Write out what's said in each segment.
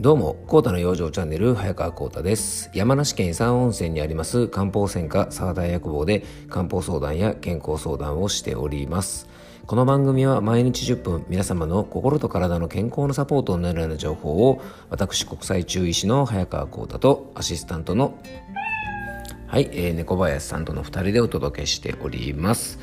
どうも、コータの養生チャンネル、早川コータです。山梨県伊佐温泉にあります漢方専科沢田薬房で漢方相談や健康相談をしております。この番組は毎日10分皆様の心と体の健康のサポートになるような情報を私国際中医師の早川コータとアシスタントのはい、えー、猫林さんとの2人でお届けしております。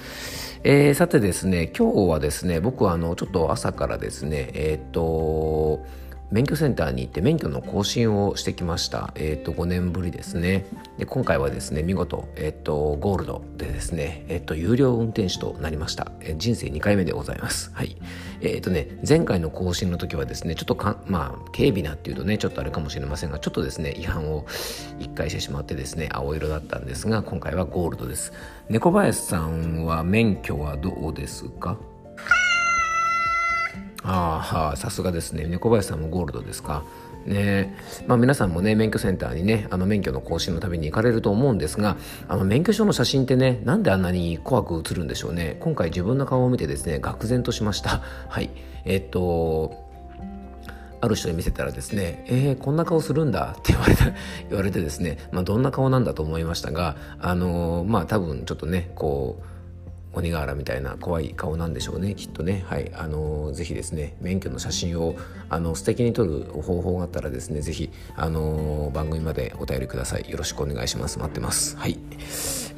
えー、さてですね、今日はですね、僕はあの、ちょっと朝からですね、えー、っと、免許センターに行って免許の更新をしてきました。えっ、ー、と、5年ぶりですね。で、今回はですね、見事、えっ、ー、と、ゴールドでですね、えっ、ー、と、有料運転手となりました。え人生2回目でございます。はい。えっ、とね、前回の更新の時はですね、ちょっとか、まあ、軽微なっていうとね、ちょっとあれかもしれませんが、ちょっとですね、違反を1回してしまってですね、青色だったんですが、今回はゴールドです。猫林さんは免許はどうですか？ああさすがですね。猫林さんもゴールドですか。ね。まあ、皆さんもね免許センターにねあの免許の更新のために行かれると思うんですがあの免許証の写真ってねなんであんなに怖く写るんでしょうね。今回自分の顔を見てですね愕然としました。はい。えっとある人に見せたらですね、えー、こんな顔するんだって言われて、言われてですね、まあ、どんな顔なんだと思いましたが、あのー、まあ、多分ちょっとね、こう、鬼瓦みたいな怖い顔なんでしょうねきっとね。はい。あのー、ぜひですね免許の写真をあの素敵に撮る方法があったらですねぜひあのー、番組までお便りください。よろしくお願いします。待ってます。はい。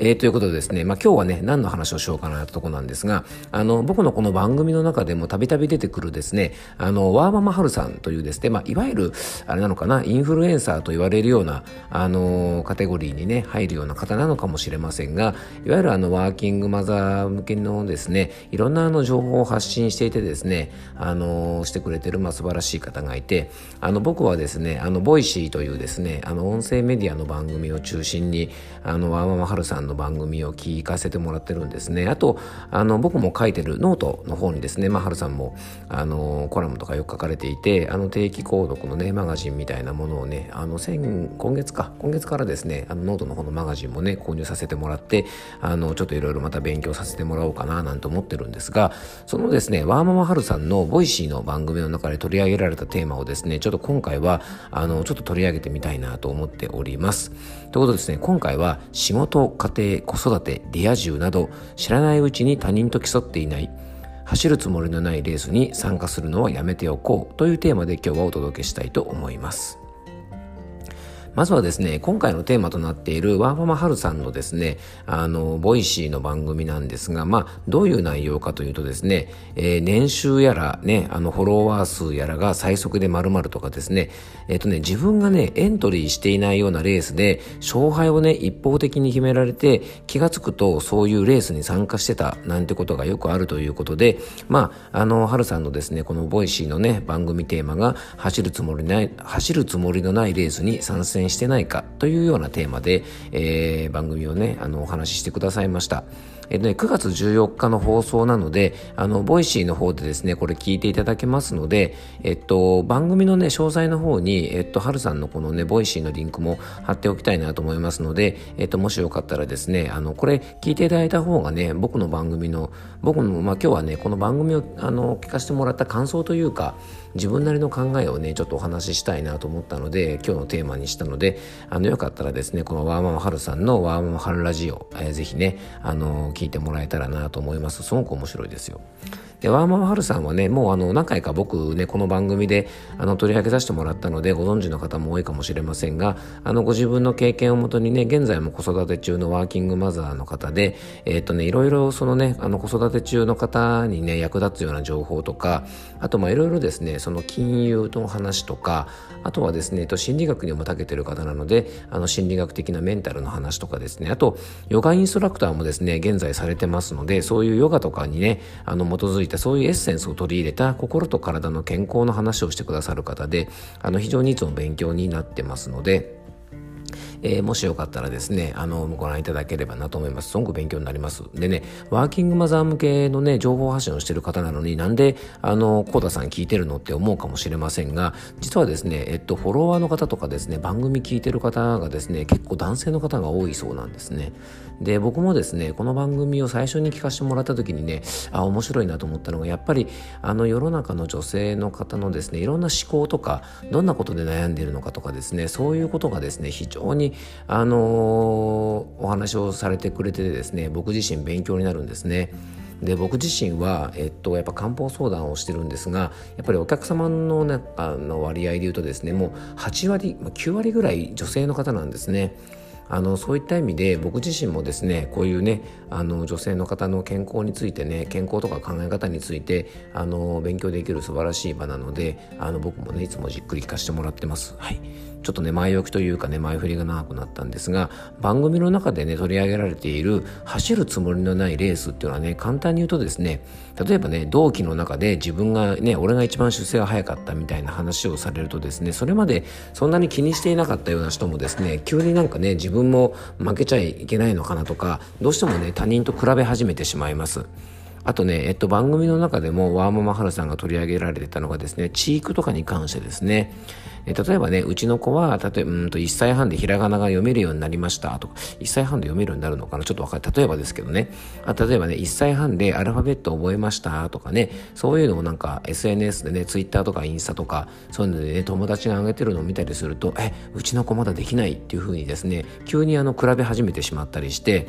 えー、ということでですねまあ今日はね何の話をしようかなってとこなんですがあの僕のこの番組の中でもたびたび出てくるですねあのワーママハルさんというですねまあいわゆるあれなのかなインフルエンサーと言われるようなあのカテゴリーにね入るような方なのかもしれませんがいわゆるあのワーキングマザー向けのですねいろんなあの情報を発信していてですねあのしてくれてる、まあ、素晴らしい方がいてあの僕はですねあの Voicy というですねあの音声メディアの番組を中心にあのワーママハルさんの番組を聞かせてもらってるんですねあとあの僕も書いてるノートの方にですね、まあ、ハルさんもあのコラムとかよく書かれていてあの定期購読のねマガジンみたいなものをねあの先今月か今月からですねあのノートの方のマガジンもね購入させてもらってあのちょっといろいろまた勉強させてもらおうかななんて思ってるんですが、そのですね、ワーママハルさんの Voicy の番組の中で取り上げられたテーマをですね、ちょっと今回は、あの、ちょっと取り上げてみたいなと思っております。ということですね、今回は仕事、家庭、子育て、リア充など、知らないうちに他人と競っていない、走るつもりのないレースに参加するのはやめておこうというテーマで今日はお届けしたいと思います。まずはですね、今回のテーマとなっているワーママハルさんのですね、あの、 Voicy の番組なんですが、まあ、どういう内容かというとですね、えー、年収やらね、あの、フォロワー数やらが最速で〇〇とかですね、えっ、ー、とね、自分がね、エントリーしていないようなレースで、勝敗をね、一方的に決められて、気がつくと、そういうレースに参加してた、なんてことがよくあるということで、まあ、あの、ハルさんのですね、この Voicy のね、番組テーマが、走るつもりない、走るつもりのないレースに参戦してないかというようなテーマで、えー、番組をね、あの、お話ししてくださいました。えっとね、9月14日の放送なので、あの、 Voicy の方でですね、これ聞いていただけますので、えっと、番組のね、詳細の方に、えっと、ハルさんのこのね、 Voicy のリンクも貼っておきたいなと思いますので、えっと、もしよかったらですね、あの、これ聞いていただいた方がね、僕の番組の、僕の、まあ、今日はね、この番組を、あの、聞かせてもらった感想というか、自分なりの考えをねちょっとお話ししたいなと思ったので今日のテーマにしたのであのよかったらですねこのワーママハルさんのワーママハルラジオ、えー、ぜひねあの聞いてもらえたらなと思いますすごく面白いですよ。で、ワーママハルさんはね、もうあの、何回か僕ね、この番組で、あの、取り上げさせてもらったので、ご存知の方も多いかもしれませんが、あの、ご自分の経験をもとにね、現在も子育て中のワーキングマザーの方で、えっ、ー、とね、いろいろそのね、あの、子育て中の方にね、役立つような情報とか、あと、まあ、いろいろですね、その金融の話とか、あとはですね、えっと、心理学にも長けてる方なので、あの、心理学的なメンタルの話とかですね、あと、ヨガインストラクターもですね、現在されてますので、そういうヨガとかにね、あの、基づいたそういうエッセンスを取り入れた心と体の健康の話をしてくださる方であの非常にいつも勉強になってますのでえー、もしよかったらですねあのご覧いただければなと思います。すごく勉強になります。でねワーキングマザー向けのね情報発信をしてる方なのになんであのコーダさん聞いてるのって思うかもしれませんが実はですねえっとフォロワーの方とかですね番組聞いてる方がですね結構男性の方が多いそうなんですね。で僕もですねこの番組を最初に聞かせてもらった時にねあ面白いなと思ったのがやっぱりあの世の中の女性の方のですねいろんな思考とかどんなことで悩んでいるのかとかですねそういうことがですね非常ににあのー、お話をされてくれてですね僕自身勉強になるんですね。で僕自身は、えっと、やっぱ漢方相談をしてるんですがやっぱりお客様の,、ね、あの割合でいうとですねもう8割9割ぐらい女性の方なんですね。あのそういった意味で僕自身もですねこういうねあの女性の方の健康についてね健康とか考え方についてあの勉強できる素晴らしい場なのであの僕もねいつもじっくり聞かせてもらってます。はいちょっとね前置きというかね前振りが長くなったんですが番組の中でね取り上げられている走るつもりのないレースっていうのはね簡単に言うとですね例えばね同期の中で自分がね俺が一番出世が早かったみたいな話をされるとですねそれまでそんなに気にしていなかったような人もですね急になんかね自分も負けちゃいけないのかなとかどうしてもね他人と比べ始めてしまいます。あとね、えっと、番組の中でもワーママハルさんが取り上げられてたのがですね、チークとかに関してですね、え例えばね、うちの子は、例えば、うんと1歳半でひらがなが読めるようになりましたとか、1歳半で読めるようになるのかな？ちょっとわかる。例えばですけどね、あ例えばね、1歳半でアルファベット覚えましたとかね、そういうのをなんか SNS でね、Twitter とかインスタとか、そういうのでね、友達が上げてるのを見たりすると、え、うちの子まだできないっていうふうにですね、急にあの、比べ始めてしまったりして、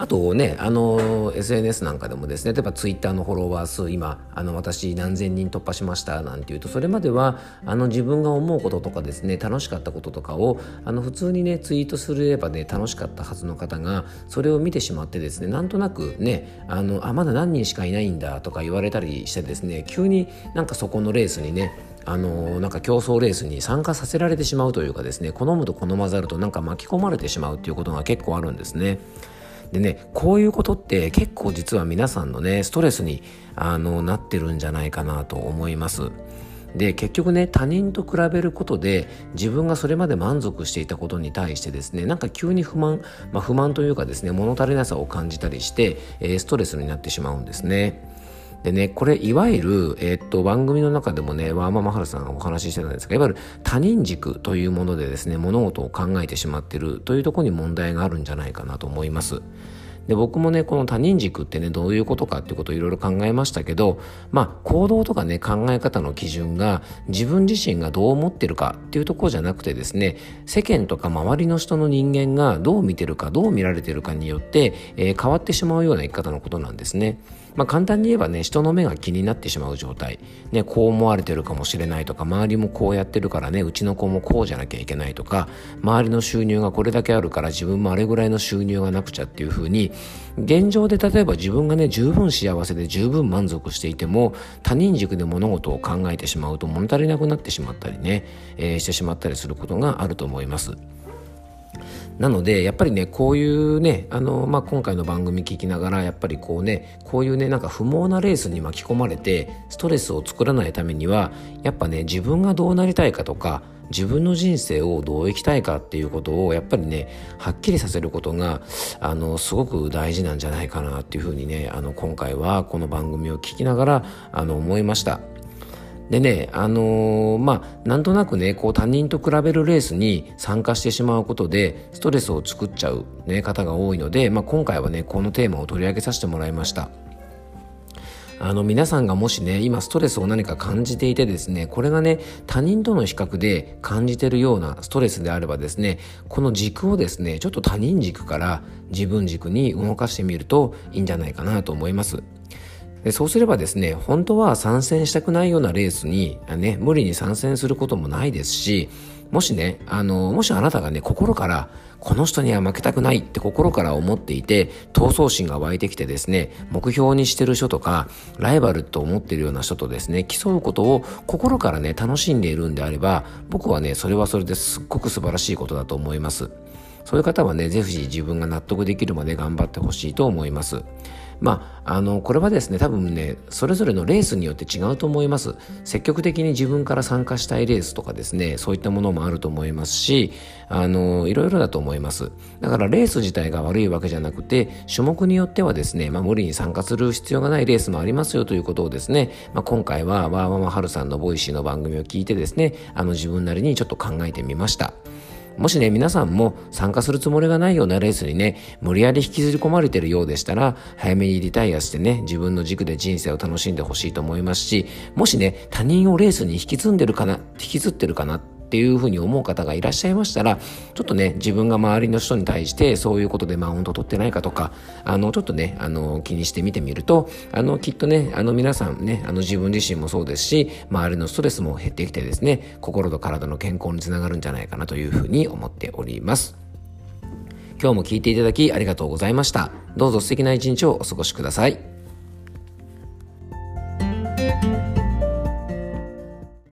あとね、あの、SNS なんかでもですね、例えばツイッターのフォロワー数、今、あの、私何千人突破しましたなんていうと、それまでは、あの、自分が思うこととかですね、楽しかったこととかを、あの、普通にね、ツイートすればね、楽しかったはずの方が、それを見てしまってですね、なんとなくね、あの、あ、まだ何人しかいないんだとか言われたりしてですね、急になんかそこのレースにね、あのなんか競争レースに参加させられてしまうというかですね好むと好まざるとなんか巻き込まれてしまうっていうことが結構あるんですね。でねこういうことって結構実は皆さんのねストレスにあのなってるんじゃないかなと思います。で結局ね他人と比べることで自分がそれまで満足していたことに対してですねなんか急に不満、まあ、不満というかですね物足りなさを感じたりして、えー、ストレスになってしまうんですね。でね、これ、いわゆる、えー、っと、番組の中でもね、ワーママハルさんがお話ししてたんですが、いわゆる他人軸というものでですね、物事を考えてしまってるというところに問題があるんじゃないかなと思います。で僕もねこの他人軸ってねどういうことかっていうことをいろいろ考えましたけどまあ行動とかね考え方の基準が自分自身がどう思ってるかっていうところじゃなくてですね世間とか周りの人の人間がどう見てるかどう見られてるかによって、えー、変わってしまうような生き方のことなんですね。まあ、簡単に言えばね人の目が気になってしまう状態、ね、こう思われてるかもしれないとか周りもこうやってるからねうちの子もこうじゃなきゃいけないとか周りの収入がこれだけあるから自分もあれぐらいの収入がなくちゃっていうふうに現状で例えば自分がね十分幸せで十分満足していても他人軸で物事を考えてしまうと物足りなくなってしまったりね、えー、してしまったりすることがあると思います。なのでやっぱりねこういうねあの、まあ、今回の番組聞きながらやっぱりこうねこういうねなんか不毛なレースに巻き込まれてストレスを作らないためにはやっぱね自分がどうなりたいかとか自分の人生をどう生きたいかっていうことをやっぱりねはっきりさせることがあのすごく大事なんじゃないかなっていうふうにねあの今回はこの番組を聞きながらあの思いました。でね、あのー、まあ、なんとなくね、こう他人と比べるレースに参加してしまうことで、ストレスを作っちゃう、ね、方が多いので、まあ、今回はね、このテーマを取り上げさせてもらいました。あの皆さんがもしね今ストレスを何か感じていてですねこれがね他人との比較で感じてるようなストレスであればですねこの軸をですねちょっと他人軸から自分軸に動かしてみるといいんじゃないかなと思います。そうすればですね、本当は参戦したくないようなレースに、ね、無理に参戦することもないですし、もしね、あの、もしあなたがね、心から、この人には負けたくないって心から思っていて、闘争心が湧いてきてですね、目標にしてる人とか、ライバルと思ってるような人とですね、競うことを心からね、楽しんでいるんであれば、僕はね、それはそれですっごく素晴らしいことだと思います。そういう方はね、ぜひ自分が納得できるまで頑張ってほしいと思います。まあ、あのこれはですね多分ねそれぞれのレースによって違うと思います。積極的に自分から参加したいレースとかですねそういったものもあると思いますしあのいろいろだと思います。だからレース自体が悪いわけじゃなくて種目によってはですね、まあ、無理に参加する必要がないレースもありますよということをですね、まあ、今回はワーママハルさんの Voicy の番組を聞いてですねあの自分なりにちょっと考えてみました。もしね、皆さんも参加するつもりがないようなレースにね、無理やり引きずり込まれてるようでしたら、早めにリタイアしてね、自分の軸で人生を楽しんでほしいと思いますし、もしね、他人をレースに引きずんでるかな、引きずってるかなってっていうふうに思う方がいらっしゃいましたら、ちょっとね、自分が周りの人に対してそういうことでマウント取ってないかとか、あの、ちょっとね、あの、気にしてみてみると、あの、きっとね、あの皆さんね、あの自分自身もそうですし、周りのストレスも減ってきてですね、心と体の健康につながるんじゃないかなというふうに思っております。今日も聞いていただきありがとうございました。どうぞ素敵な一日をお過ごしください。